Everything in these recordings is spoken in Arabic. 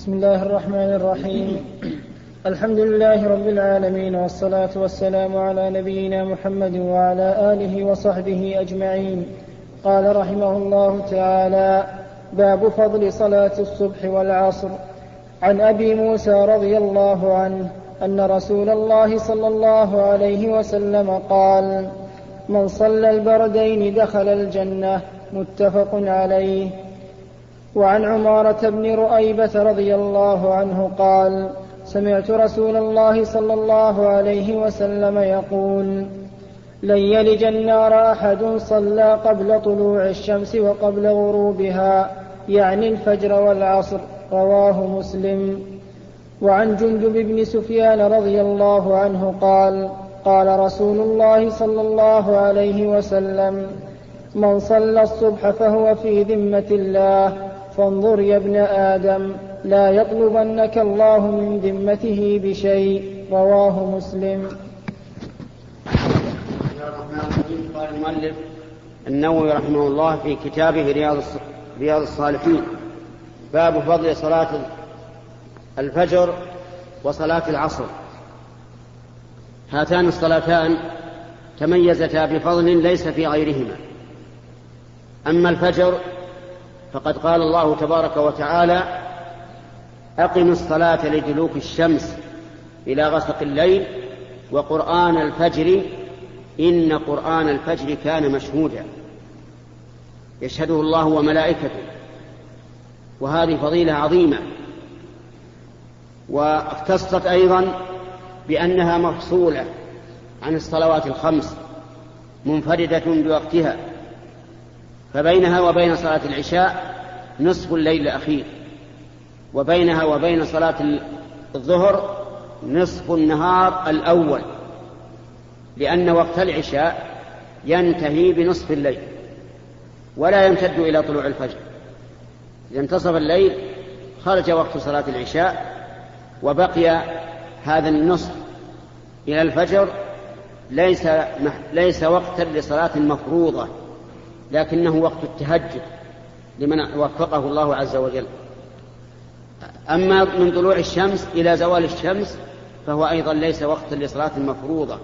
بسم الله الرحمن الرحيم. الحمد لله رب العالمين والصلاة والسلام على نبينا محمد وعلى آله وصحبه أجمعين. قال رحمه الله تعالى باب فضل صلاة الصبح والعصر. عن أبي موسى رضي الله عنه أن رسول الله صلى الله عليه وسلم قال من صلى البردين دخل الجنة متفق عليه. وعن عمارة بن رؤيبة رضي الله عنه قال سمعت رسول الله صلى الله عليه وسلم يقول لن يلج النار أحد صلى قبل طلوع الشمس وقبل غروبها يعني الفجر والعصر. رواه مسلم. وعن جندب بن سفيان رضي الله عنه قال قال رسول الله صلى الله عليه وسلم من صلى الصبح فهو في ذمة الله فانظر يا ابن آدم لا يطلبنك الله من ذمته بشيء رواه مسلم. قال المؤلف النووي رحمه الله في كتابه رياض رياض الصالحين. باب فضل صلاة الفجر وصلاة العصر. هاتان الصلاتان تميزتا بفضل ليس في غيرهما. أما الفجر فقد قال الله تبارك وتعالى أقم الصلاة لدلوك الشمس إلى غسق الليل وقرآن الفجر إن قرآن الفجر كان مشهودا. يشهده الله وملائكته. وهذه فضيلة عظيمة. واختصت أيضا بأنها مفصولة عن الصلوات الخمس منفردة بوقتها. فبينها وبين صلاة العشاء نصف الليل الأخير وبينها وبين صلاة الظهر نصف النهار الأول لأن وقت العشاء ينتهي بنصف الليل ولا يمتد إلى طلوع الفجر. إذا انتصف الليل خرج وقت صلاة العشاء وبقي هذا النصف إلى الفجر ليس ليس وقتا لصلاة مفروضة. لكنه وقت التهجد لمن وفقه الله عز وجل. أما من طلوع الشمس إلى زوال الشمس فهو أيضا ليس وقتا لصلاة مفروضة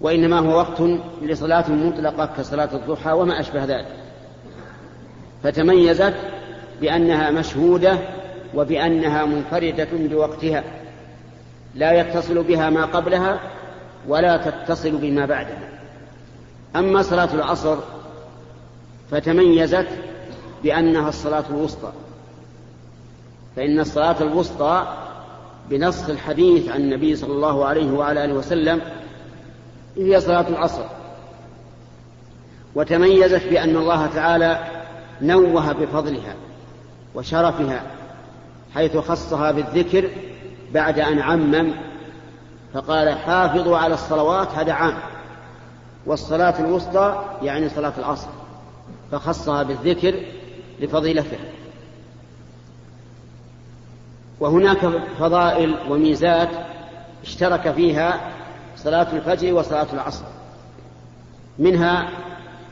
وإنما هو وقت لصلاة مطلقة كصلاة الضحى وما أشبه ذلك. فتميزت بأنها مشهودة وبأنها منفردة بوقتها لا يتصل بها ما قبلها ولا تتصل بما بعدها. أما صلاة العصر فتميزت بأنها الصلاة الوسطى فإن الصلاة الوسطى بنص الحديث عن النبي صلى الله عليه وعلى آله وسلم هي صلاة العصر. وتميزت بأن الله تعالى نوه بفضلها وشرفها حيث خصها بالذكر بعد أن عمم فقال حافظوا على الصلوات هذا عام. والصلاة الوسطى يعني صلاة العصر فخصها بالذكر لفضيلتها وهناك فضائل وميزات اشترك فيها صلاة الفجر وصلاة العصر. منها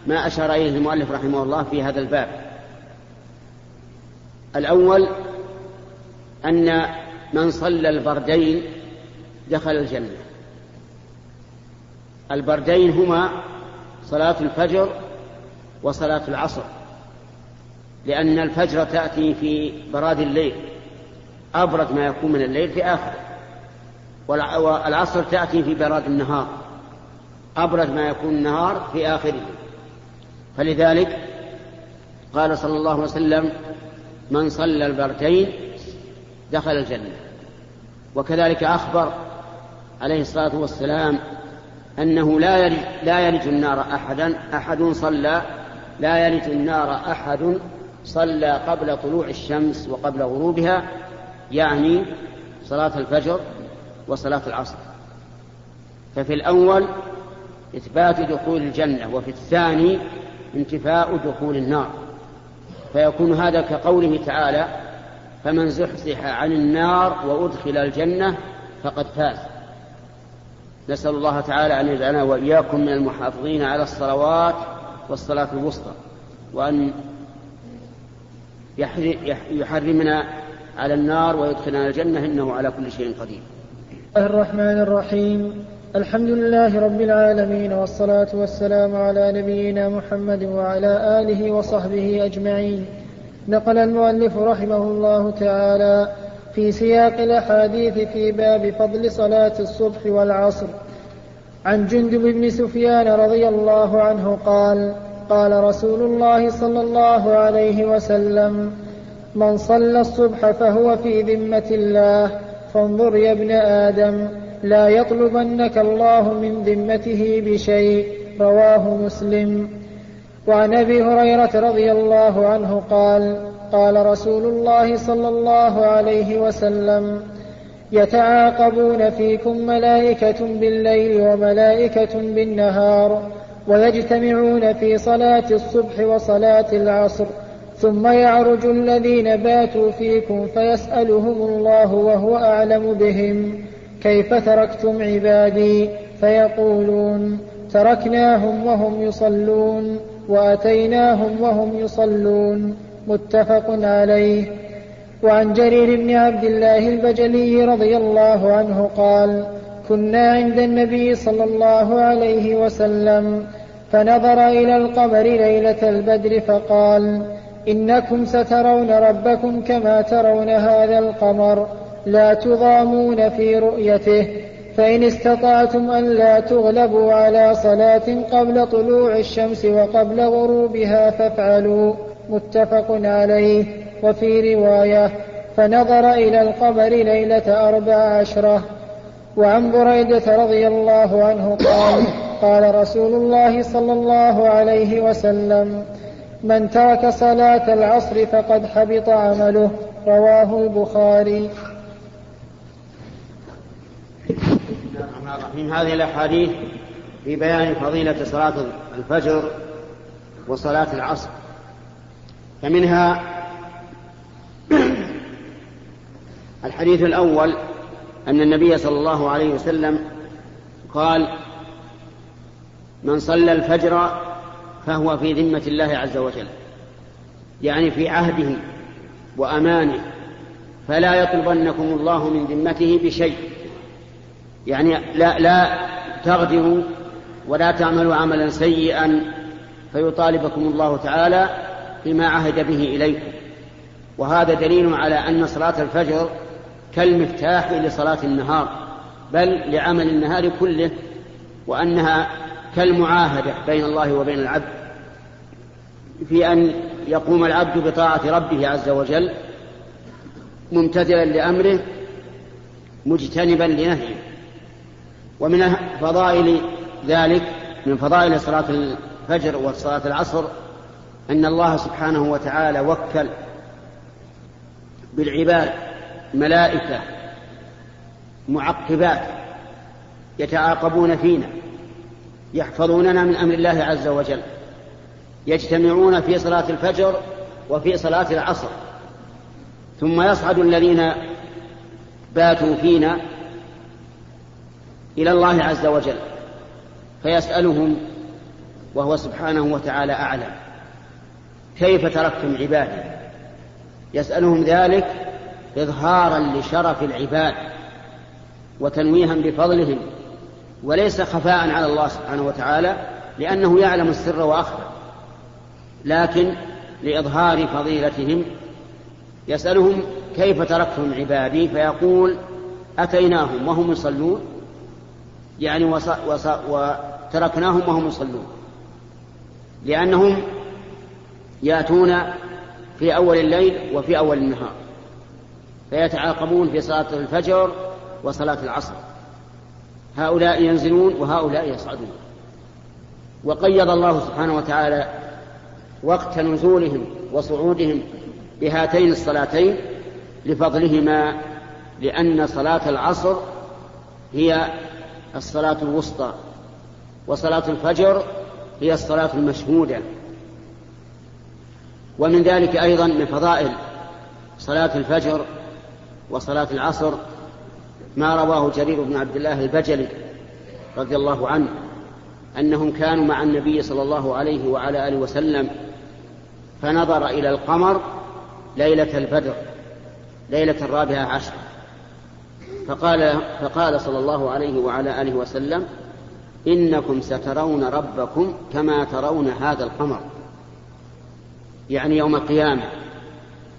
ما أشار إليه المؤلف رحمه الله في هذا الباب. الأول أن من صلى البردين دخل الجنة. البردين هما صلاة الفجر وصلاة العصر لأن الفجر تأتي في براد الليل أبرد ما يكون من الليل في آخره والعصر تأتي في براد النهار أبرد ما يكون النهار في آخره. فلذلك قال صلى الله عليه وسلم من صلى البرتين دخل الجنة. وكذلك أخبر عليه الصلاة والسلام أنه لا يلج, لا يلج النار أحدا أحد صلى لا يلج النار أحد صلى قبل طلوع الشمس وقبل غروبها يعني صلاة الفجر وصلاة العصر. ففي الأول إثبات دخول الجنة وفي الثاني انتفاء دخول النار. فيكون هذا كقوله تعالى فمن زحزح عن النار وأدخل الجنة فقد فاز. نسأل الله تعالى أن يجعلنا وإياكم من المحافظين على الصلوات والصلاة الوسطى وأن يحرمنا على النار ويدخلنا الجنة إنه على كل شيء قدير. الرحمن الرحيم. الحمد لله رب العالمين والصلاة والسلام على نبينا محمد وعلى آله وصحبه أجمعين. نقل المؤلف رحمه الله تعالى في سياق الأحاديث في باب فضل صلاة الصبح والعصر. عن جندب بن سفيان رضي الله عنه قال قال رسول الله صلى الله عليه وسلم من صلى الصبح فهو في ذمة الله فانظر يا ابن آدم لا يطلبنك الله من ذمته بشيء. رواه مسلم. وعن أبي هريرة رضي الله عنه قال قال رسول الله صلى الله عليه وسلم يتعاقبون فيكم ملائكة بالليل وملائكة بالنهار ويجتمعون في صلاة الصبح وصلاة العصر ثم يعرج الذين باتوا فيكم فيسألهم الله وهو أعلم بهم. كيف تركتم عبادي؟ فيقولون تركناهم وهم يصلون وأتيناهم وهم يصلون. متفق عليه. وعن جرير بن عبد الله البجلي رضي الله عنه قال كنا عند النبي صلى الله عليه وسلم فنظر إلى القمر ليلة البدر فقال إنكم سترون ربكم كما ترون هذا القمر لا تضامون في رؤيته فإن استطعتم أن لا تغلبوا على صلاة قبل طلوع الشمس وقبل غروبها فافعلوا متفق عليه وفي رواية فنظر إلى القمر ليلة أربع عشرة وعن بريدة رضي الله عنه قال قال رسول الله صلى الله عليه وسلم من ترك صلاة العصر فقد حبط عمله. رواه البخاري. الرحيم. هذه الأحاديث في بيان فضيلة صلاة الفجر وصلاة العصر. فمنها الحديث الأول أن النبي صلى الله عليه وسلم قال من صلى الفجر فهو في ذمة الله عز وجل. يعني في عهده وأمانه. فلا يطلبنكم الله من ذمته بشيء. يعني لا لا تغدروا ولا تعملوا عملا سيئا فيطالبكم الله تعالى بما عهد به إليكم. وهذا دليل على أن صلاة الفجر كالمفتاح لصلاة النهار بل لعمل النهار كله وأنها كالمعاهدة بين الله وبين العبد. في أن يقوم العبد بطاعة ربه عز وجل ممتثلا لأمره مجتنبا لنهيه. ومن فضائل ذلك من فضائل صلاة الفجر وصلاة العصر أن الله سبحانه وتعالى وكل بالعباد ملائكة معقبات يتعاقبون فينا يحفظوننا من أمر الله عز وجل يجتمعون في صلاة الفجر وفي صلاة العصر ثم يصعد الذين باتوا فينا إلى الله عز وجل فيسألهم وهو سبحانه وتعالى أعلم. كيف تركتم عبادي يسألهم ذلك إظهارا لشرف العباد وتنويها بفضلهم وليس خفاء على الله سبحانه وتعالى لأنه يعلم السر وأخفى. لكن لإظهار فضيلتهم يسألهم كيف تركتم عبادي؟ فيقول أتيناهم وهم يصلون. يعني وص... وص... وتركناهم وهم يصلون. لأنهم يأتون في أول الليل وفي أول النهار فيتعاقبون في صلاة الفجر وصلاة العصر. هؤلاء ينزلون وهؤلاء يصعدون. وقيض الله سبحانه وتعالى وقت نزولهم وصعودهم بهاتين الصلاتين لفضلهما لأن صلاة العصر هي الصلاة الوسطى وصلاة الفجر هي الصلاة المشهودة. ومن ذلك أيضا من فضائل صلاة الفجر وصلاة العصر ما رواه جرير بن عبد الله البجلي رضي الله عنه أنهم كانوا مع النبي صلى الله عليه وعلى آله وسلم فنظر إلى القمر ليلة البدر ليلة الرابعة عشر. فقال فقال صلى الله عليه وعلى آله وسلم إنكم سترون ربكم كما ترون هذا القمر. يعني يوم القيامة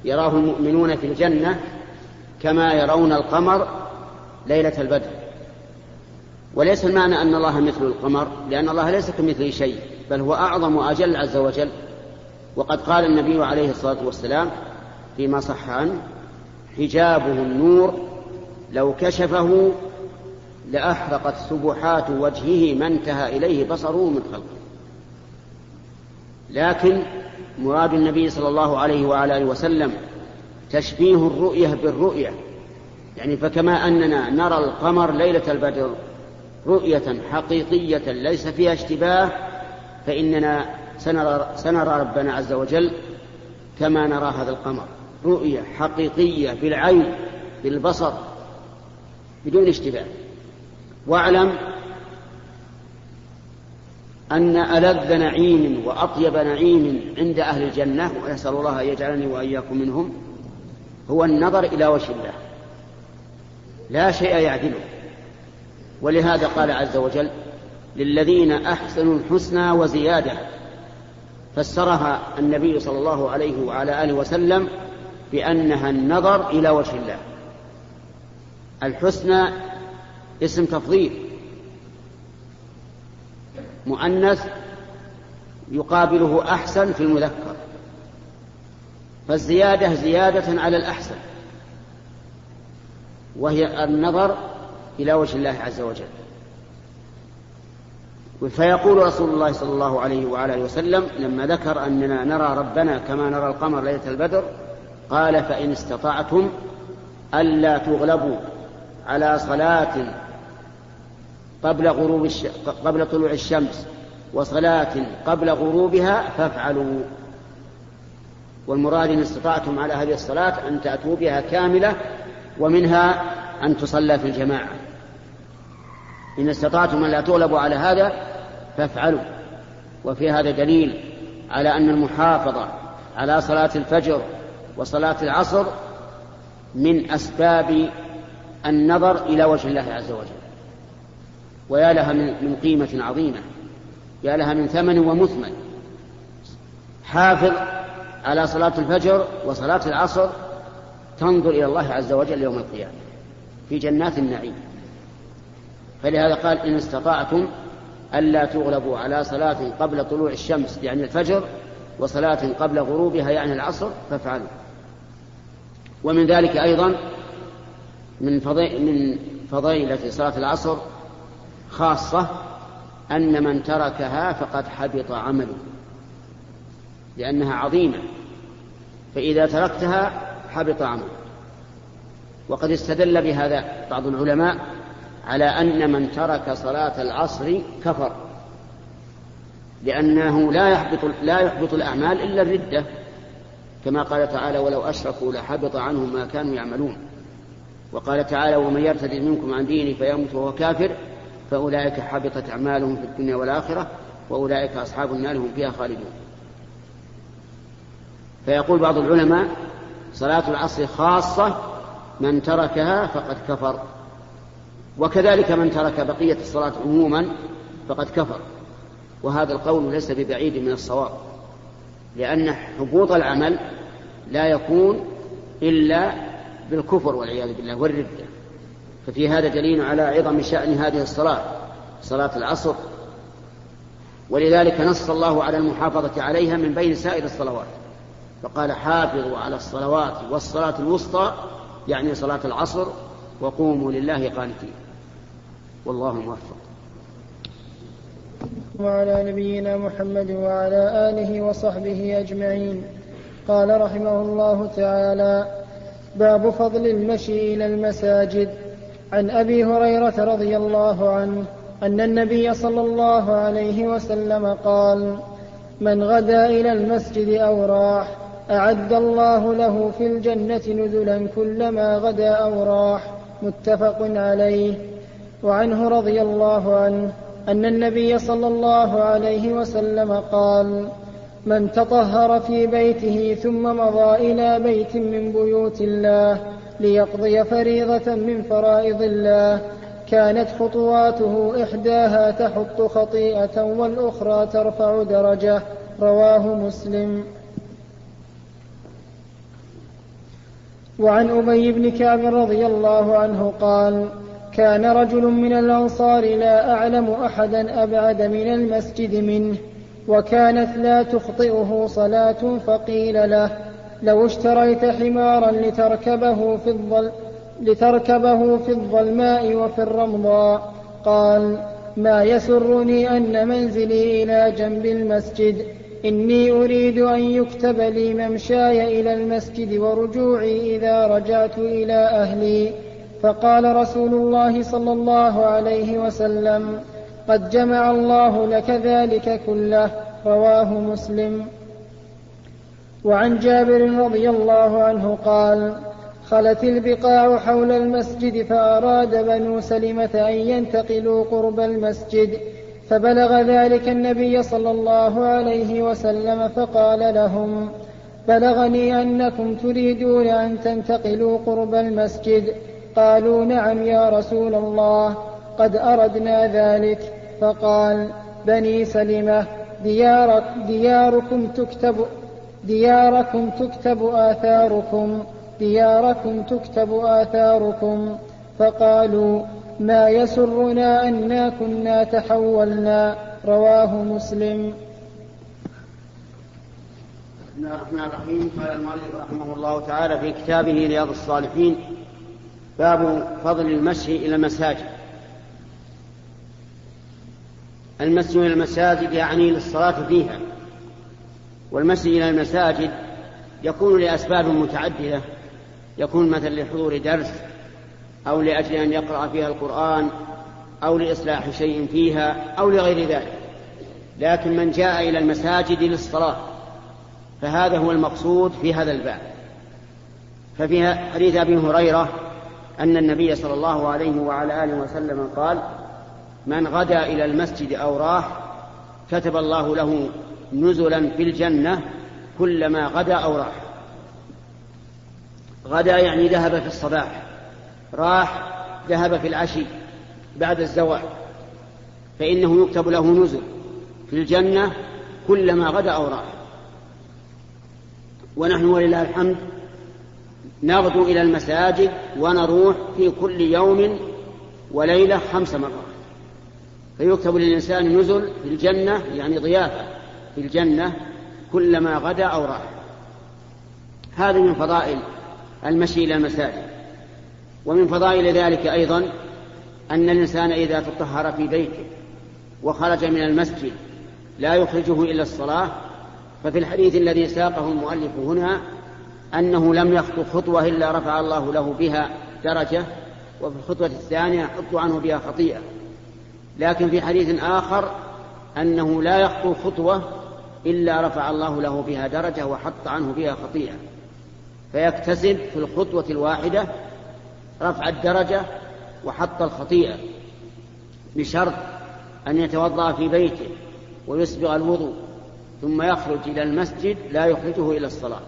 يراه المؤمنون في الجنة كما يرون القمر ليلة البدر. وليس المعنى أن الله مثل القمر لأن الله ليس كمثله شيء بل هو أعظم وأجل عز وجل. وقد قال النبي عليه الصلاة والسلام فيما صح عنه حجابه النور لو كشفه لأحرقت سبحات وجهه ما انتهى إليه بصره من خلقه. لكن مراد النبي صلى الله عليه وعلى آله وسلم تشبيه الرؤية بالرؤية. يعني فكما أننا نرى القمر ليلة البدر رؤية حقيقية ليس فيها اشتباه فإننا سنرى, سنرى ربنا عز وجل كما نرى هذا القمر. رؤية حقيقية بالعين بالبصر بدون اشتباه. واعلم أن ألذ نعيم وأطيب نعيم عند أهل الجنة وأسأل الله أن يجعلني وإياكم منهم هو النظر إلى وجه الله. لا شيء يعدله. ولهذا قال عز وجل للذين أحسنوا الحسنى وزيادة. فسرها النبي صلى الله عليه وعلى آله وسلم بأنها النظر إلى وجه الله. الحسنى اسم تفضيل. مؤنث يقابله أحسن في المذكر. فالزيادة زيادة على الأحسن وهي النظر إلى وجه الله عز وجل. فيقول رسول الله صلى الله عليه وعلى آله وسلم لما ذكر أننا نرى ربنا كما نرى القمر ليلة البدر قال فإن استطعتم ألا تغلبوا على صلاة قبل غروب الش... قبل طلوع الشمس وصلاة قبل غروبها فافعلوا. والمراد إن استطعتم على هذه الصلاة أن تأتوا بها كاملة ومنها أن تصلى في الجماعة. إن استطعتم أن لا تغلبوا على هذا فافعلوا. وفي هذا دليل على أن المحافظة على صلاة الفجر وصلاة العصر من أسباب النظر إلى وجه الله عز وجل. ويا لها من قيمة عظيمة. يا لها من ثمن ومثمن. حافظ على صلاة الفجر وصلاة العصر تنظر إلى الله عز وجل يوم القيامة في جنات النعيم. فلهذا قال إن استطعتم ألا تغلبوا على صلاة قبل طلوع الشمس يعني الفجر وصلاة قبل غروبها يعني العصر فافعلوا. ومن ذلك أيضا من من فضيلة صلاة العصر خاصة أن من تركها فقد حبط عمله لأنها عظيمة فإذا تركتها حبط عمله. وقد استدل بهذا بعض العلماء على أن من ترك صلاة العصر كفر لأنه لا يحبط لا يحبط الأعمال إلا الردة كما قال تعالى ولو أشركوا لحبط عنهم ما كانوا يعملون وقال تعالى ومن يرتد منكم عن دينه فيموت وهو كافر فأولئك حبطت أعمالهم في الدنيا والآخرة وأولئك أصحاب النار هم فيها خالدون. فيقول بعض العلماء صلاة العصر خاصة من تركها فقد كفر وكذلك من ترك بقية الصلاة عموما فقد كفر. وهذا القول ليس ببعيد من الصواب لأن حبوط العمل لا يكون إلا بالكفر والعياذ بالله والردة. ففي هذا دليل على عظم شأن هذه الصلاة صلاة العصر. ولذلك نص الله على المحافظة عليها من بين سائر الصلوات. فقال حافظوا على الصلوات والصلاة الوسطى يعني صلاة العصر وقوموا لله قانتين. والله موفق. وعلى نبينا محمد وعلى آله وصحبه أجمعين. قال رحمه الله تعالى باب فضل المشي إلى المساجد. عن أبي هريرة رضي الله عنه أن النبي صلى الله عليه وسلم قال من غدا إلى المسجد أو راح أعد الله له في الجنة نزلا كلما غدا أو راح. متفق عليه. وعنه رضي الله عنه أن النبي صلى الله عليه وسلم قال من تطهر في بيته ثم مضى إلى بيت من بيوت الله ليقضي فريضة من فرائض الله. كانت خطواته إحداها تحط خطيئة والأخرى ترفع درجة. رواه مسلم. وعن أبي بن كعب رضي الله عنه قال كان رجل من الأنصار لا أعلم أحدا أبعد من المسجد منه وكانت لا تخطئه صلاة فقيل له لو اشتريت حمارا لتركبه في الظل لتركبه في الظلماء وفي الرمضاء. قال ما يسرني أن منزلي إلى جنب المسجد. إني أريد أن يكتب لي ممشاي إلى المسجد ورجوعي إذا رجعت إلى أهلي. فقال رسول الله صلى الله عليه وسلم قد جمع الله لك ذلك كله. رواه مسلم. وعن جابر رضي الله عنه قال خلت البقاع حول المسجد فأراد بنو سلمة أن ينتقلوا قرب المسجد فبلغ ذلك النبي صلى الله عليه وسلم فقال لهم بلغني أنكم تريدون أن تنتقلوا قرب المسجد. قالوا نعم يا رسول الله قد أردنا ذلك. فقال بني سلمة ديارك دياركم تكتب دياركم تكتب آثاركم دياركم تكتب آثاركم. فقالوا ما يسرنا أنا كنا تحولنا. رواه مسلم. بسم الله الرحمن الرحيم. قال المؤلف رحمه الله تعالى في كتابه رياض الصالحين باب فضل المشي إلى المساجد. المشي إلى المساجد يعني للصلاة فيها. والمشي إلى المساجد يكون لأسباب متعددة يكون مثلا لحضور درس أو لأجل أن يقرأ فيها القرآن أو لإصلاح شيء فيها أو لغير ذلك. لكن من جاء إلى المساجد للصلاة فهذا هو المقصود في هذا الباب. ففي حديث أبي هريرة أن النبي صلى الله عليه وعلى آله وسلم قال من غدا إلى المسجد أو راح كتب الله له نزلا في الجنة كلما غدا أو راح. غدا يعني ذهب في الصباح راح ذهب في العشي بعد الزوال فإنه يكتب له نزل في الجنة كلما غدا أو راح. ونحن ولله الحمد نغدو إلى المساجد ونروح في كل يوم وليلة خمس مرات. فيكتب للإنسان نزل في الجنة يعني ضيافة. في الجنة كلما غدا أو راح. هذا من فضائل المشي إلى المساجد. ومن فضائل ذلك أيضا أن الإنسان إذا تطهر في بيته وخرج من المسجد لا يخرجه إلا الصلاة ففي الحديث الذي ساقه المؤلف هنا أنه لم يخطو خطوة إلا رفع الله له بها درجة وفي الخطوة الثانية حط عنه بها خطيئة. لكن في حديث آخر أنه لا يخطو خطوة إلا رفع الله له بها درجة وحط عنه بها خطيئة. فيكتسب في الخطوة الواحدة رفع الدرجة وحط الخطيئة بشرط أن يتوضأ في بيته ويسبغ الوضوء ثم يخرج إلى المسجد لا يخرجه إلى الصلاة.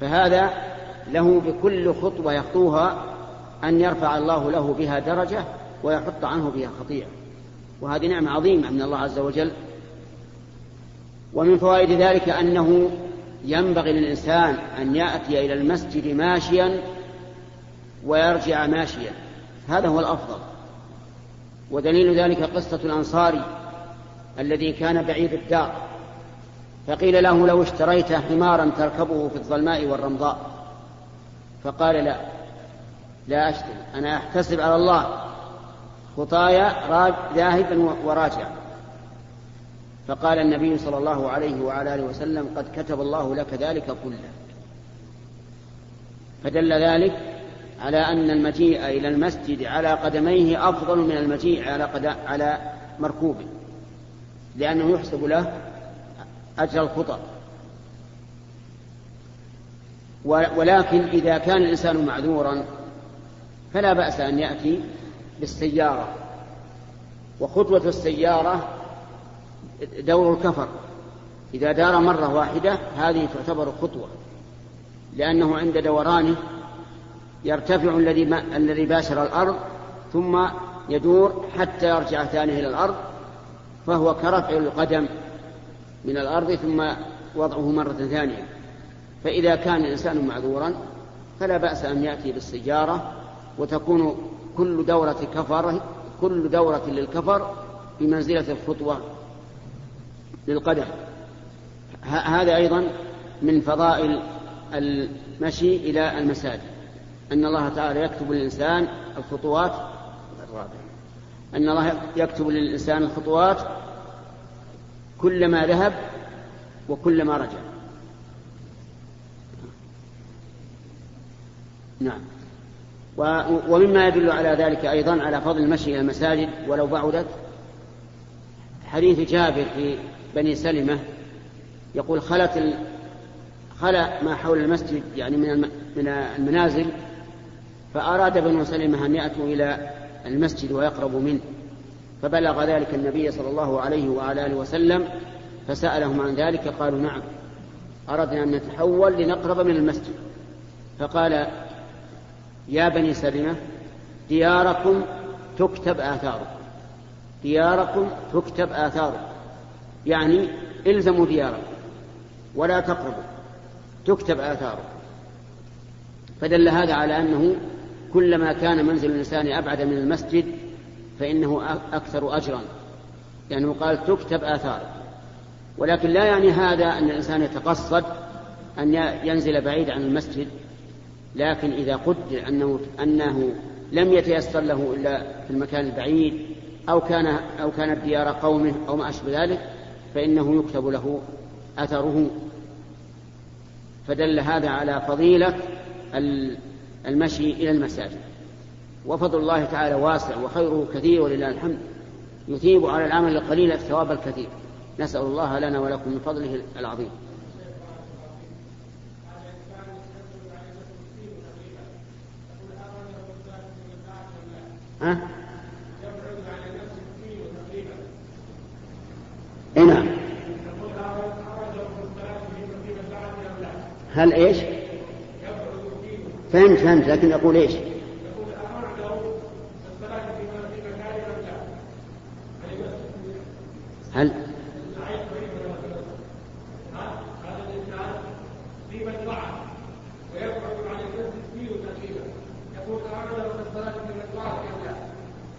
فهذا له بكل خطوة يخطوها أن يرفع الله له بها درجة ويحط عنه بها خطيئة. وهذه نعمة عظيمة من الله عز وجل ومن فوائد ذلك أنه ينبغي للإنسان أن يأتي إلى المسجد ماشيا ويرجع ماشيا. هذا هو الأفضل. ودليل ذلك قصة الأنصاري الذي كان بعيد الدار. فقيل له لو اشتريت حمارا تركبه في الظلماء والرمضاء. فقال لا. لا أشتري. أنا أحتسب على الله. خطايا ذاهبا وراجعا فقال النبي صلى الله عليه وعلى آله وسلم قد كتب الله لك ذلك كله. فدل ذلك على أن المجيء إلى المسجد على قدميه أفضل من المجيء على قد... على مركوب لأنه يحسب له أجر الخطى ولكن إذا كان الإنسان معذورا فلا بأس أن يأتي بالسيارة. وخطوة السيارة دور الكفر. إذا دار مرة واحدة هذه تعتبر خطوة لأنه عند دورانه يرتفع الذي الذي باشر الأرض ثم يدور حتى يرجع ثانية إلى الأرض فهو كرفع القدم من الأرض ثم وضعه مرة ثانية. فإذا كان الإنسان معذورا فلا بأس أن يأتي بالسجارة وتكون كل دورة كفر كل دورة للكفر بمنزلة الخطوة. للقدم هذا أيضا من فضائل المشي إلى المساجد. أن الله تعالى يكتب للإنسان الخطوات أن الله يكتب للإنسان الخطوات كلما ذهب وكلما رجع. نعم. ومما يدل على ذلك أيضا على فضل المشي إلى المساجد ولو بعدت. حديث جابر في بني سلمة يقول خلت خلا ما حول المسجد يعني من من المنازل فأراد بنو سلمة أن يأتوا إلى المسجد ويقربوا منه. فبلغ ذلك النبي صلى الله عليه وعلى آله وسلم فسألهم عن ذلك قالوا نعم أردنا أن نتحول لنقرب من المسجد. فقال يا بني سلمة دياركم تكتب آثاركم. دياركم تكتب آثاركم. يعني إلزموا دياركم ولا تقربوا تكتب آثاركم. فدل هذا على أنه كلما كان منزل الإنسان أبعد من المسجد فإنه أكثر أجرا. لأنه قال تكتب آثاره ولكن لا يعني هذا أن الإنسان يتقصد أن ينزل بعيد عن المسجد لكن إذا قدر أنه, أنه لم يتيسر له إلا في المكان البعيد أو كان أو كانت ديار قومه أو ما أشبه ذلك فإنه يكتب له أثره. فدل هذا على فضيلة المشي إلى المساجد. وفضل الله تعالى واسع وخيره كثير ولله الحمد. يثيب على العمل القليل الثواب الكثير. نسأل الله لنا ولكم من فضله العظيم. ها؟ اي نعم هل إيش؟ فهمت فهمت لكن أقول إيش؟ هل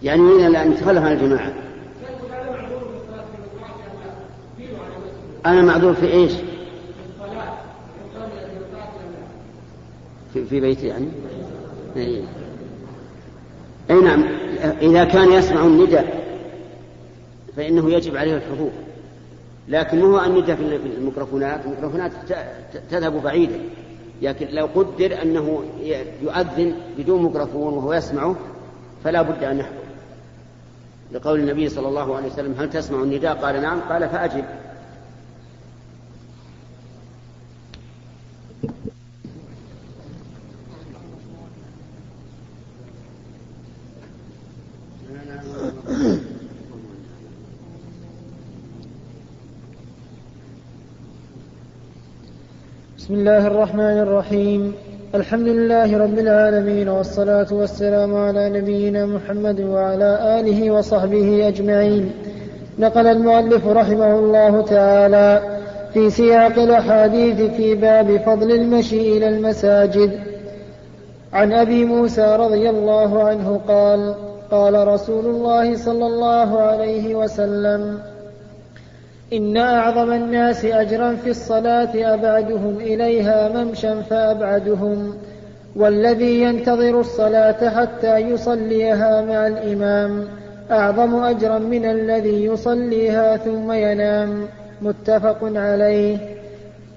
يعني من أن يتخلف عن الجماعة أنا معذور في إيش في, بيتي يعني؟ أي. أي نعم. إذا كان يسمع النداء فإنه يجب عليه الحضور. لكن هو النداء في الميكروفونات. الميكروفونات تذهب بعيدا لكن لو قدر أنه يؤذن بدون ميكروفون وهو يسمعه فلا بد أن يحضر. لقول النبي صلى الله عليه وسلم هل تسمع النداء؟ قال نعم. قال فأجب. بسم الله الرحمن الرحيم. الحمد لله رب العالمين والصلاة والسلام على نبينا محمد وعلى آله وصحبه أجمعين. نقل المؤلف رحمه الله تعالى في سياق الأحاديث في باب فضل المشي إلى المساجد. عن أبي موسى رضي الله عنه قال قال رسول الله صلى الله عليه وسلم إن أعظم الناس أجرا في الصلاة أبعدهم إليها ممشا فأبعدهم والذي ينتظر الصلاة حتى يصليها مع الإمام أعظم أجرا من الذي يصليها ثم ينام متفق عليه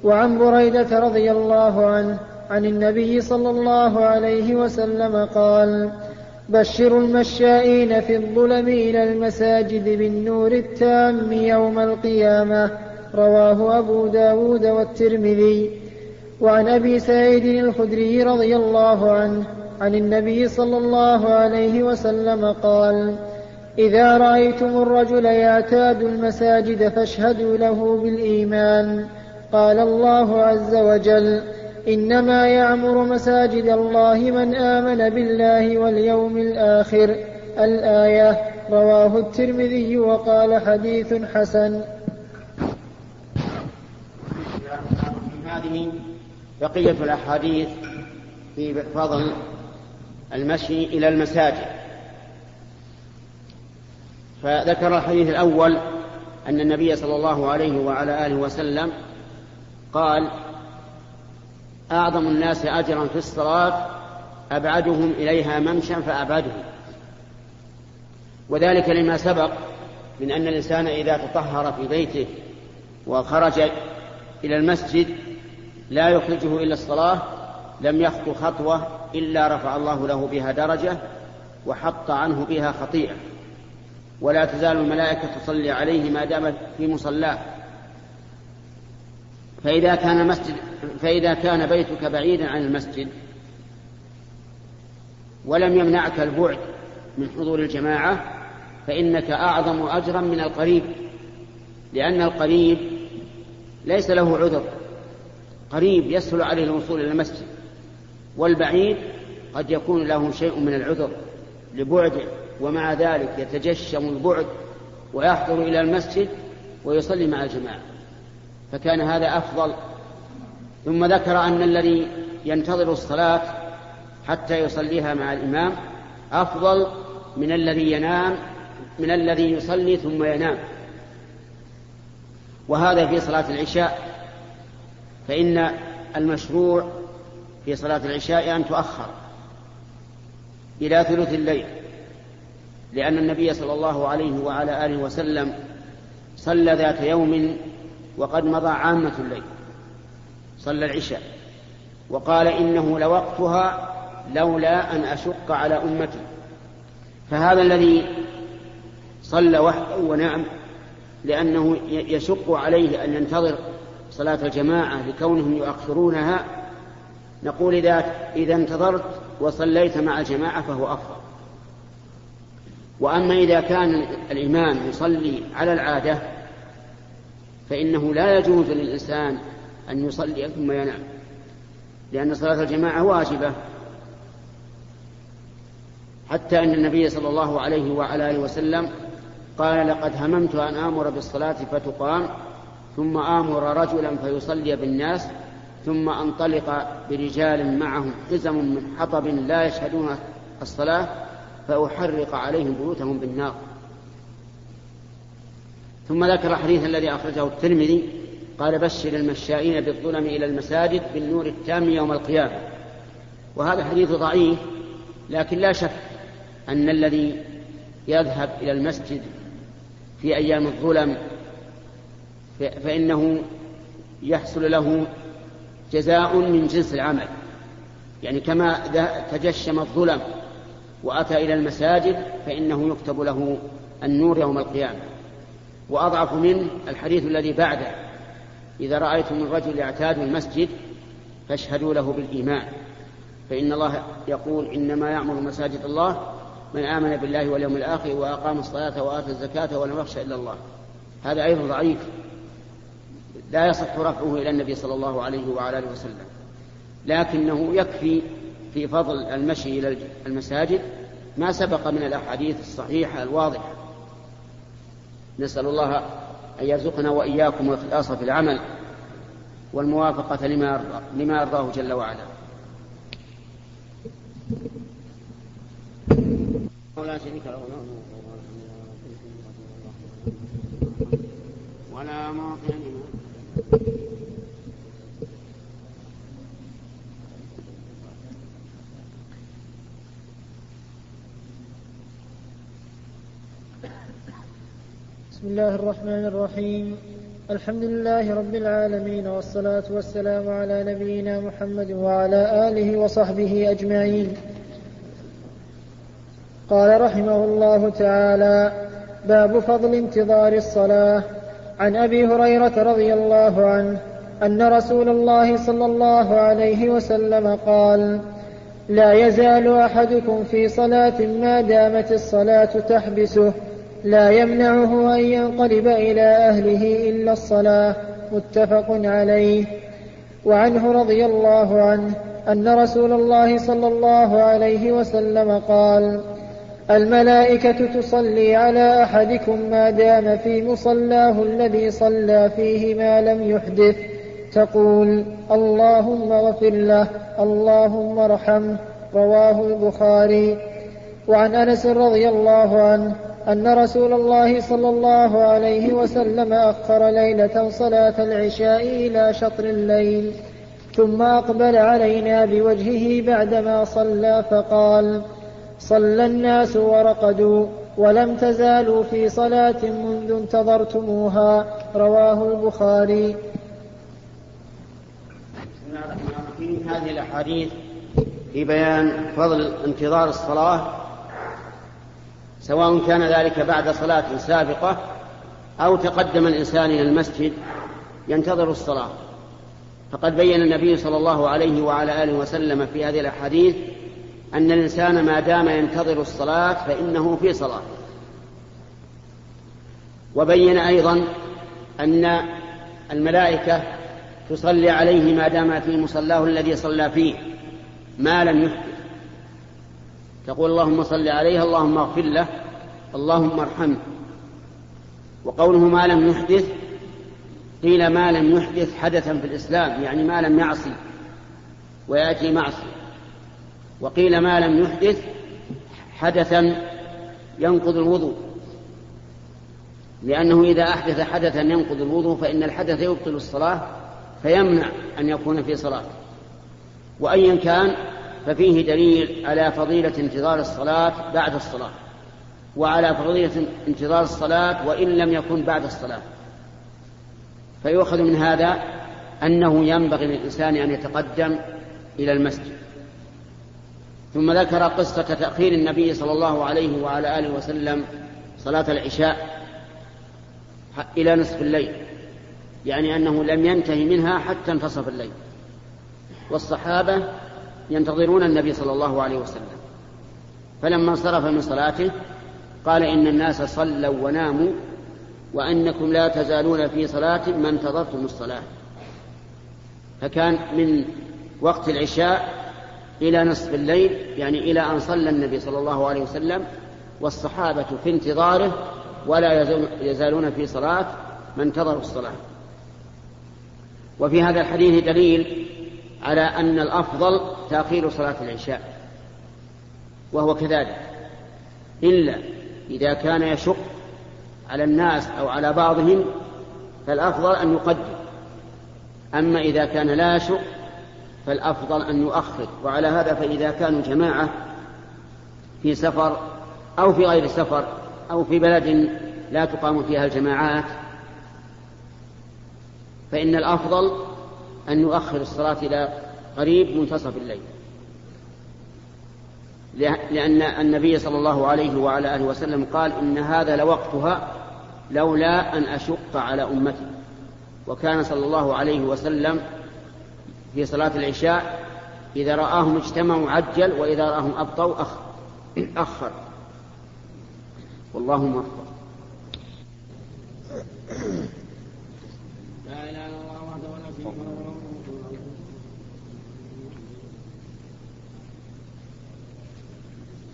وعن بريدة رضي الله عنه عن النبي صلى الله عليه وسلم قال بشروا المشائين في الظلم إلى المساجد بالنور التام يوم القيامة رواه أبو داود والترمذي. وعن أبي سعيد الخدري رضي الله عنه عن النبي صلى الله عليه وسلم قال إذا رأيتم الرجل يعتاد المساجد فاشهدوا له بالإيمان. قال الله عز وجل إنما يعمر مساجد الله من آمن بالله واليوم الآخر. الآية رواه الترمذي وقال حديث حسن. هذه بقية الأحاديث في فضل المشي إلى المساجد. فذكر الحديث الأول أن النبي صلى الله عليه وعلى آله وسلم قال أعظم الناس أجرا في الصلاة أبعدهم إليها ممشا فأبعدهم. وذلك لما سبق من أن الإنسان إذا تطهر في بيته وخرج إلى المسجد لا يخرجه إلا الصلاة لم يخطو خطوة إلا رفع الله له بها درجة وحط عنه بها خطيئة. ولا تزال الملائكة تصلي عليه ما دام في مصلاه. فإذا كان مسجد فإذا كان بيتك بعيدا عن المسجد ولم يمنعك البعد من حضور الجماعة فإنك أعظم أجرا من القريب لأن القريب ليس له عذر. قريب يسهل عليه الوصول إلى المسجد والبعيد قد يكون له شيء من العذر. لبعده ومع ذلك يتجشم البعد ويحضر إلى المسجد ويصلي مع الجماعة. فكان هذا أفضل. ثم ذكر أن الذي ينتظر الصلاة حتى يصليها مع الإمام أفضل من الذي ينام من الذي يصلي ثم ينام. وهذا في صلاة العشاء. فإن المشروع في صلاة العشاء أن تؤخر إلى ثلث الليل لأن النبي صلى الله عليه وعلى آله وسلم صلى ذات يوم وقد مضى عامة الليل صلى العشاء وقال إنه لوقتها لولا أن أشق على أمتي. فهذا الذي صلى وحده ونعم لأنه يشق عليه أن ينتظر صلاة الجماعة لكونهم يؤخرونها. نقول إذا إذا انتظرت وصليت مع الجماعة فهو أفضل. وأما إذا كان الإمام يصلي على العادة فإنه لا يجوز للإنسان أن يصلي ثم ينام لأن صلاة الجماعة واجبة حتى أن النبي صلى الله عليه وعلى آله وسلم قال لقد هممت أن آمر بالصلاة فتقام ثم آمر رجلا فيصلي بالناس ثم أنطلق برجال معهم حزم من حطب لا يشهدون الصلاة فأحرق عليهم بيوتهم بالنار. ثم ذكر الحديث الذي أخرجه الترمذي قال بشر المشائين بالظلم إلى المساجد بالنور التام يوم القيامة. وهذا حديث ضعيف لكن لا شك أن الذي يذهب إلى المسجد في أيام الظلم فإنه يحصل له جزاء من جنس العمل. يعني كما تجشم الظلم وأتى إلى المساجد فإنه يكتب له النور يوم القيامة. وأضعف منه الحديث الذي بعده. إذا رأيتم الرجل يعتاد المسجد فاشهدوا له بالإيمان. فإن الله يقول إنما يعمر مساجد الله من آمن بالله واليوم الآخر وأقام الصلاة وآتى الزكاة ولم يخشى إلا الله. هذا أيضا ضعيف. لا يصح رفعه إلى النبي صلى الله عليه وعلى آله وسلم. لكنه يكفي في فضل المشي إلى المساجد ما سبق من الأحاديث الصحيحة الواضحة. نسأل الله أن يرزقنا وإياكم الإخلاص في العمل والموافقة لما يرضى لما يرضاه جل وعلا. ولا شريك له ولا معطي بسم الله الرحمن الرحيم. الحمد لله رب العالمين والصلاة والسلام على نبينا محمد وعلى آله وصحبه أجمعين. قال رحمه الله تعالى باب فضل انتظار الصلاة. عن أبي هريرة رضي الله عنه أن رسول الله صلى الله عليه وسلم قال لا يزال أحدكم في صلاة ما دامت الصلاة تحبسه لا يمنعه أن ينقلب إلى أهله إلا الصلاة متفق عليه. وعنه رضي الله عنه أن رسول الله صلى الله عليه وسلم قال الملائكة تصلي على أحدكم ما دام في مصلاه الذي صلى فيه ما لم يحدث. تقول اللهم اغفر له اللهم ارحمه رواه البخاري. وعن أنس رضي الله عنه أن رسول الله صلى الله عليه وسلم أخر ليلة صلاة العشاء إلى شطر الليل ثم أقبل علينا بوجهه بعدما صلى فقال صلى الناس ورقدوا ولم تزالوا في صلاة منذ انتظرتموها رواه البخاري. بسم الله الرحمن الرحيم. هذه الأحاديث في بيان فضل انتظار الصلاة سواء كان ذلك بعد صلاة سابقة أو تقدم الإنسان إلى المسجد ينتظر الصلاة. فقد بين النبي صلى الله عليه وعلى آله وسلم في هذه الأحاديث أن الإنسان ما دام ينتظر الصلاة فإنه في صلاة. وبين أيضا أن الملائكة تصلي عليه ما دام في مصلاه الذي صلى فيه ما لم يحدث تقول اللهم صل عليه اللهم اغفر له اللهم ارحمه. وقوله ما لم يحدث قيل ما لم يحدث حدثا في الإسلام يعني ما لم يعصي ويأتي معصي وقيل ما لم يحدث حدثا ينقض الوضوء. لأنه إذا أحدث حدثا ينقض الوضوء فإن الحدث يبطل الصلاة فيمنع أن يكون في صلاة. وأيا كان ففيه دليل على فضيلة انتظار الصلاة بعد الصلاة. وعلى فضيلة انتظار الصلاة وإن لم يكن بعد الصلاة. فيؤخذ من هذا أنه ينبغي للإنسان أن يتقدم إلى المسجد. ثم ذكر قصة تأخير النبي صلى الله عليه وعلى آله وسلم صلاة العشاء إلى نصف الليل يعني أنه لم ينتهي منها حتى انتصف الليل. والصحابة ينتظرون النبي صلى الله عليه وسلم. فلما انصرف من صلاته قال إن الناس صلوا وناموا وأنكم لا تزالون في صلاة ما انتظرتم الصلاة. فكان من وقت العشاء إلى نصف الليل يعني إلى أن صلى النبي صلى الله عليه وسلم والصحابة في انتظاره ولا يزالون في صلاة ما انتظروا الصلاة. وفي هذا الحديث دليل على أن الأفضل تأخير صلاة العشاء وهو كذلك. إلا إذا كان يشق على الناس أو على بعضهم فالأفضل أن يقدم أما إذا كان لا يشق فالأفضل أن يؤخر. وعلى هذا فإذا كانوا جماعة في سفر أو في غير سفر أو في بلد لا تقام فيها الجماعات فإن الأفضل أن يؤخر الصلاة إلى قريب منتصف الليل. لأن النبي صلى الله عليه وعلى آله وسلم قال إن هذا لوقتها لولا أن أشق على أمتي. وكان صلى الله عليه وسلم في صلاة العشاء إذا رآهم اجتمعوا عجل وإذا رآهم أبطوا أخر. والله موفق لا إله إلا الله وحده ولا شريك له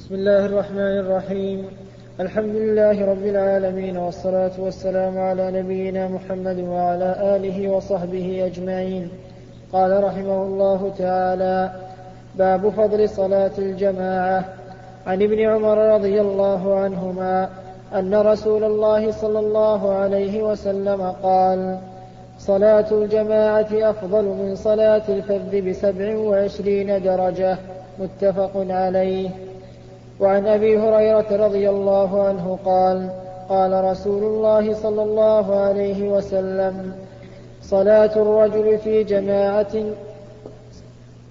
بسم الله الرحمن الرحيم. الحمد لله رب العالمين والصلاة والسلام على نبينا محمد وعلى آله وصحبه أجمعين. قال رحمه الله تعالى باب فضل صلاة الجماعة. عن ابن عمر رضي الله عنهما أن رسول الله صلى الله عليه وسلم قال صلاة الجماعة أفضل من صلاة الفذ بسبع وعشرين درجة. متفق عليه. وعن أبي هريرة رضي الله عنه قال قال رسول الله صلى الله عليه وسلم صلاة الرجل في جماعة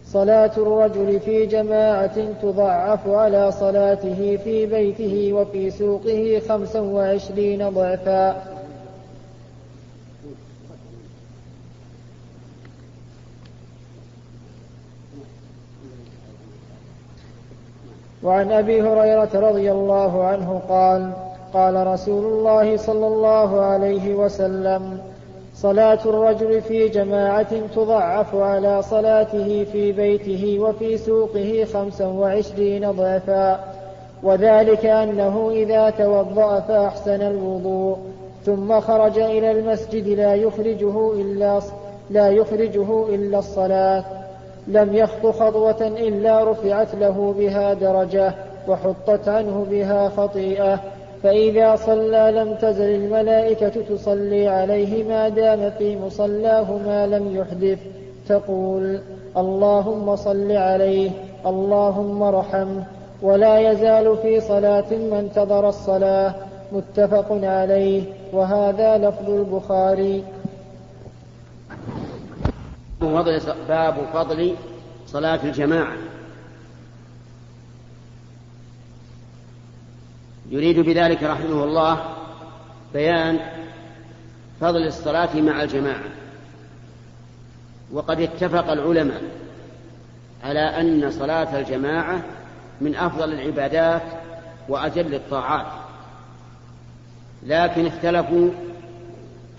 صلاة الرجل في جماعة تضعف على صلاته في بيته وفي سوقه خمسا وعشرين ضعفا. وعن أبي هريرة رضي الله عنه قال قال رسول الله صلى الله عليه وسلم صلاة الرجل في جماعة تضعف على صلاته في بيته وفي سوقه خمسا وعشرين ضعفا وذلك أنه إذا توضأ فأحسن الوضوء ثم خرج إلى المسجد لا يخرجه إلا لا يخرجه إلا الصلاة. لم يخط خطوة إلا رفعت له بها درجة وحطت عنه بها خطيئة. فإذا صلى لم تزل الملائكة تصلي عليه ما دام في مصلاه ما لم يحدث. تقول اللهم صل عليه اللهم ارحمه ولا يزال في صلاة ما انتظر الصلاة. متفق عليه. وهذا لفظ البخاري. باب فضل صلاة الجماعة. يريد بذلك رحمه الله بيان فضل الصلاة مع الجماعة. وقد اتفق العلماء على أن صلاة الجماعة من أفضل العبادات وأجل الطاعات. لكن اختلفوا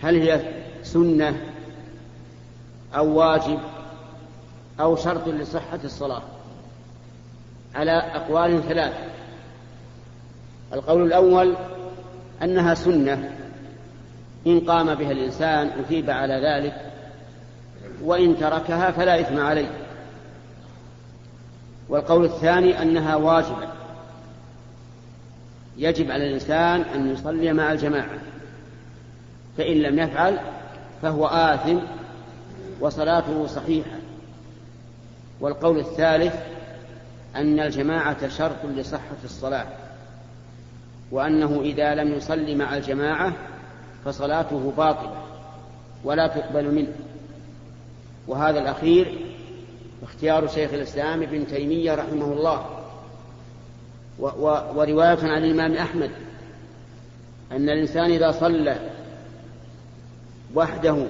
هل هي سنة أو واجب أو شرط لصحة الصلاة على أقوال ثلاثة. القول الأول أنها سنة إن قام بها الإنسان أثيب على ذلك وإن تركها فلا إثم عليه. والقول الثاني أنها واجبة. يجب على الإنسان أن يصلي مع الجماعة فإن لم يفعل فهو آثم وصلاته صحيحة. والقول الثالث أن الجماعة شرط لصحة الصلاة وأنه إذا لم يصلي مع الجماعة فصلاته باطلة ولا تقبل منه. وهذا الأخير اختيار شيخ الإسلام ابن تيمية رحمه الله. ورواية عن الإمام أحمد أن الإنسان إذا صلى وحده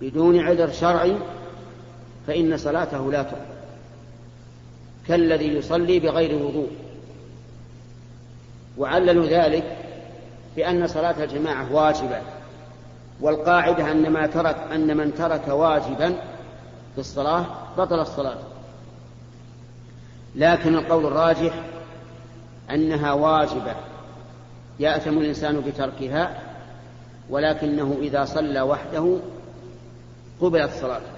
بدون عذر شرعي فإن صلاته لا تقبل. كالذي يصلي بغير وضوء. وعللوا ذلك بأن صلاة الجماعة واجبة والقاعدة أن ما ترك أن من ترك واجبا في الصلاة بطل الصلاة. لكن القول الراجح أنها واجبة يأثم الإنسان بتركها ولكنه إذا صلى وحده قبلت صلاته.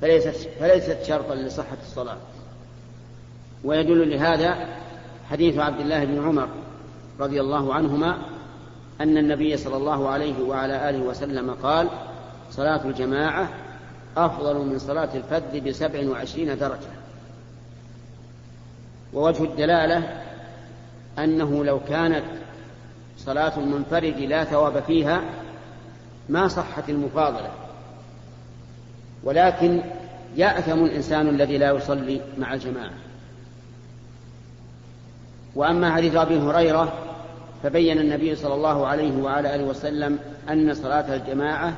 فليست, فليست شرطا لصحة الصلاة. ويدل لهذا حديث عبد الله بن عمر رضي الله عنهما أن النبي صلى الله عليه وعلى آله وسلم قال صلاة الجماعة أفضل من صلاة الفذ بسبع وعشرين درجة. ووجه الدلالة أنه لو كانت صلاة المنفرد لا ثواب فيها ما صحت المفاضلة. ولكن يأثم الإنسان الذي لا يصلي مع الجماعة. وأما حديث أبي هريرة فبين النبي صلى الله عليه وعلى آله وسلم أن صلاة الجماعة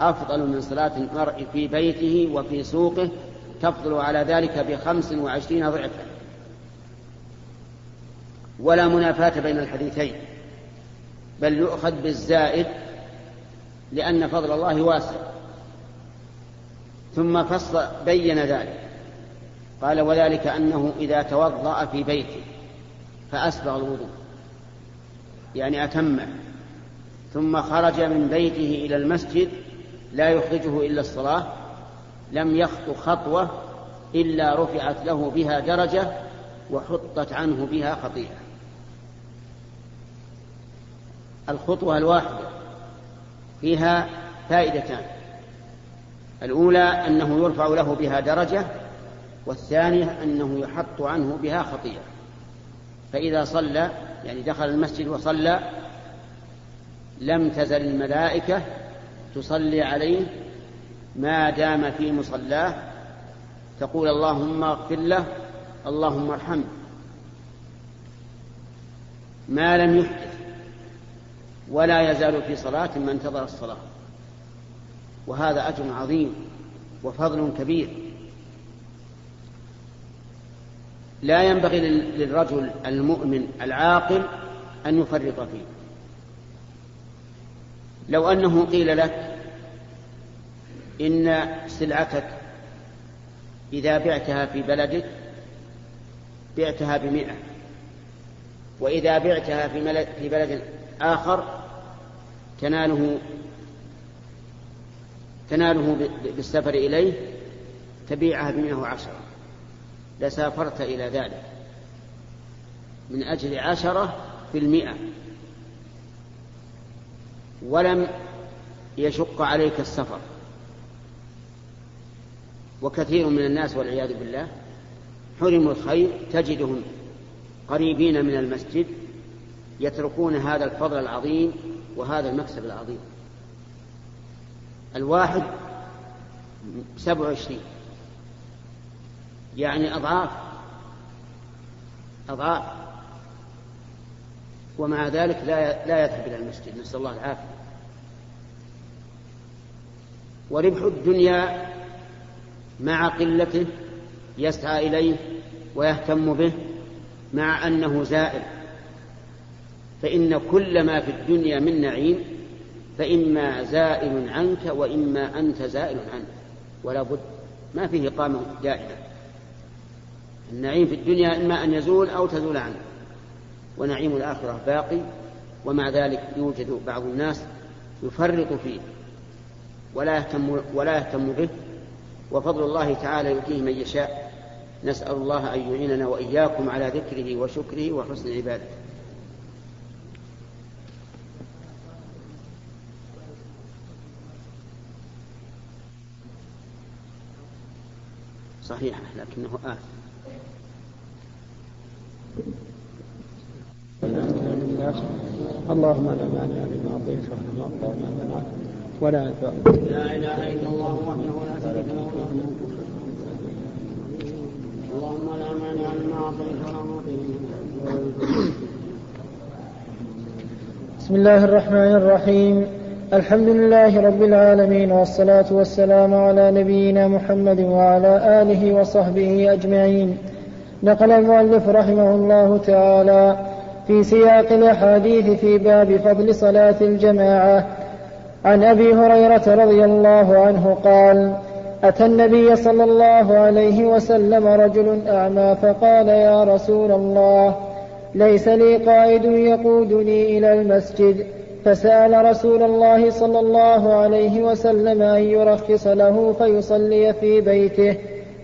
أفضل من صلاة المرء في بيته وفي سوقه تفضل على ذلك بخمس وعشرين ضعفا. ولا منافاة بين الحديثين بل يؤخذ بالزائد لأن فضل الله واسع. ثم فصل بين ذلك. قال وذلك أنه إذا توضأ في بيته فأسبغ الوضوء يعني أتمه. ثم خرج من بيته إلى المسجد لا يخرجه إلا الصلاة لم يخط خطوة إلا رفعت له بها درجة وحطت عنه بها خطيئة. الخطوة الواحدة فيها فائدتان. الأولى أنه يرفع له بها درجة والثانية أنه يحط عنه بها خطيئة. فإذا صلى يعني دخل المسجد وصلى لم تزل الملائكة تصلي عليه ما دام في مصلاه تقول اللهم اغفر له اللهم ارحمه. ما لم يحدث ولا يزال في صلاة ما انتظر الصلاة. وهذا أجر عظيم وفضل كبير. لا ينبغي للرجل المؤمن العاقل أن يفرط فيه. لو أنه قيل لك إن سلعتك إذا بعتها في بلدك بعتها بمئة وإذا بعتها في, بلد آخر تناله تناله بالسفر إليه تبيعها بمئة وعشرة. لسافرت إلى ذلك. من أجل عشرة في المئة. ولم يشق عليك السفر. وكثير من الناس والعياذ بالله حرموا الخير تجدهم قريبين من المسجد يتركون هذا الفضل العظيم وهذا المكسب العظيم. الواحد سبع وعشرين. يعني أضعاف. أضعاف. ومع ذلك لا لا يذهب إلى المسجد. نسأل الله العافية. وربح الدنيا مع قلته يسعى إليه ويهتم به مع أنه زائل. فإن كل ما في الدنيا من نعيم فإما زائل عنك وإما أنت زائل عنه ولا بد ما فيه إقامة دائمة. النعيم في الدنيا إما أن يزول أو تزول عنه ونعيم الآخرة باقي ومع ذلك يوجد بعض الناس يفرط فيه ولا يهتم ولا يهتم به وفضل الله تعالى يؤتيه من يشاء. نسأل الله أن يعيننا وإياكم على ذكره وشكره وحسن عبادته صحيح لكنه آثم اللهم لا مانع لما أعطيت ولا معطى ما منعت. ولا لا إله إلا الله وحده لا شريك له اللهم لا مانع لما أعطيت ولا معطي بسم الله الرحمن الرحيم. الحمد لله رب العالمين والصلاة والسلام على نبينا محمد وعلى آله وصحبه أجمعين. نقل المؤلف رحمه الله تعالى في سياق الأحاديث في باب فضل صلاة الجماعة. عن أبي هريرة رضي الله عنه قال أتى النبي صلى الله عليه وسلم رجل أعمى فقال يا رسول الله ليس لي قائد يقودني إلى المسجد. فسأل رسول الله صلى الله عليه وسلم أن يرخص له فيصلي في بيته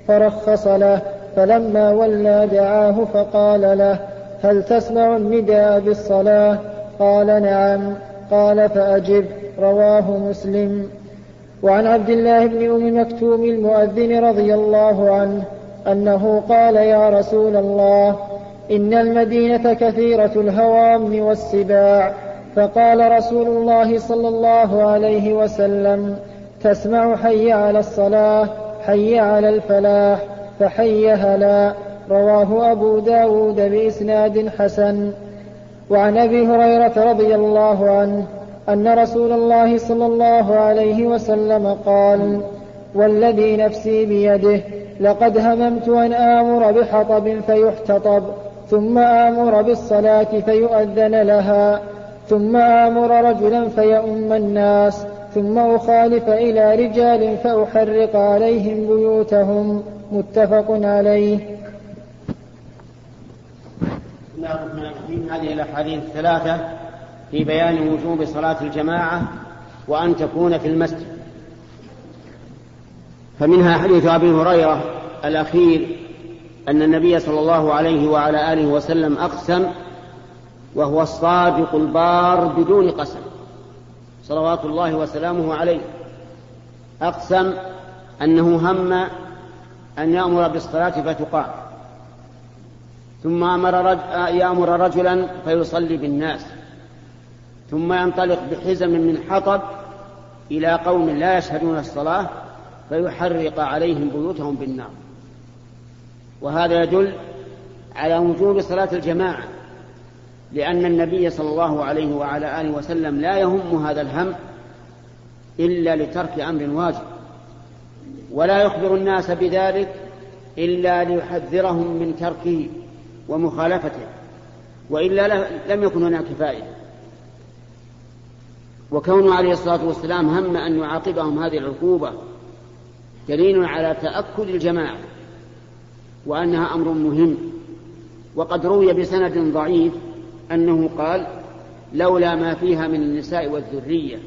فرخص له فلما ولى دعاه فقال له هل تسمع النداء بالصلاة؟ قال نعم. قال فأجب. رواه مسلم. وعن عبد الله بن أم مكتوم المؤذن رضي الله عنه أنه قال يا رسول الله إن المدينة كثيرة الهوام والسباع فقال رسول الله صلى الله عليه وسلم تسمع حي على الصلاة حي على الفلاح فحي هلا. رواه أبو داود بإسناد حسن. وعن أبي هريرة رضي الله عنه أن رسول الله صلى الله عليه وسلم قال والذي نفسي بيده لقد هممت أن آمر بحطب فيحتطب ثم آمر بالصلاة فيؤذن لها. ثم آمر رجلا فيؤم الناس ثم أخالف إلى رجال فأحرق عليهم بيوتهم. متفق عليه. هذه الأحاديث الثلاثة في بيان وجوب صلاة الجماعة وأن تكون في المسجد. فمنها حديث أبي هريرة الأخير أن النبي صلى الله عليه وعلى آله وسلم أقسم وهو الصادق البار بدون قسم. صلوات الله وسلامه عليه. أقسم أنه هم أن يأمر بالصلاة فتقام. ثم أمر رج... يأمر رجلا فيصلي بالناس. ثم ينطلق بحزم من حطب إلى قوم لا يشهدون الصلاة فيحرق عليهم بيوتهم بالنار. وهذا يدل على وجوب صلاة الجماعة. لأن النبي صلى الله عليه وعلى آله وسلم لا يهم هذا الهم إلا لترك أمر واجب ولا يخبر الناس بذلك إلا ليحذرهم من تركه ومخالفته وإلا لم يكن هناك فائدة. وكونه عليه الصلاة والسلام هم أن يعاقبهم هذه العقوبة دليل على تأكد الجماعة وأنها أمر مهم وقد روي بسند ضعيف أنه قال لولا ما فيها من النساء والذرية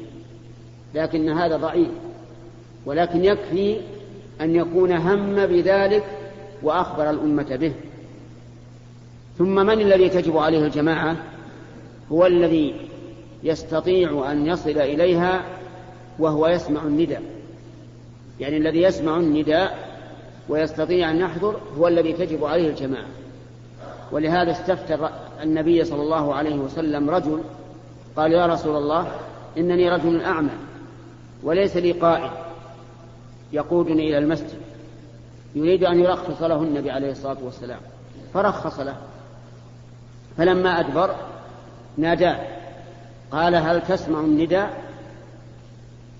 لكن هذا ضعيف ولكن يكفي أن يكون هم بذلك وأخبر الأمة به. ثم من الذي تجب عليه الجماعة؟ هو الذي يستطيع أن يصل إليها وهو يسمع النداء. يعني الذي يسمع النداء ويستطيع أن يحضر هو الذي تجب عليه الجماعة. ولهذا استفتى النبي صلى الله عليه وسلم رجل قال يا رسول الله إنني رجل أعمى وليس لي قائد يقودني إلى المسجد يريد أن يرخص له النبي عليه الصلاة والسلام فرخص له فلما أدبر ناداه قال هل تسمع النداء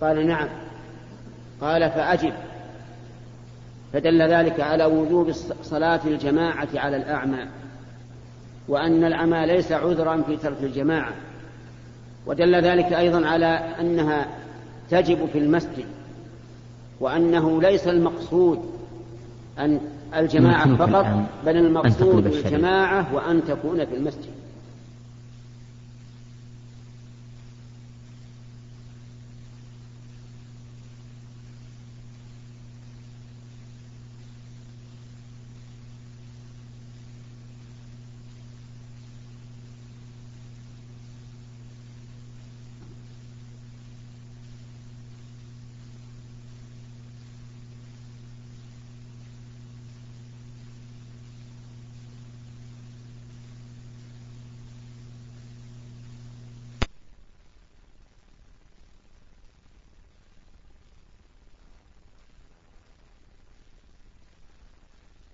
قال نعم قال فأجب فدل ذلك على وجوب صلاة الجماعة على الأعمى وأن العمى ليس عذرا في ترك الجماعة. ودل ذلك أيضا على أنها تجب في المسجد وأنه ليس المقصود أن الجماعة فقط بل المقصود الجماعة وأن تكون في المسجد.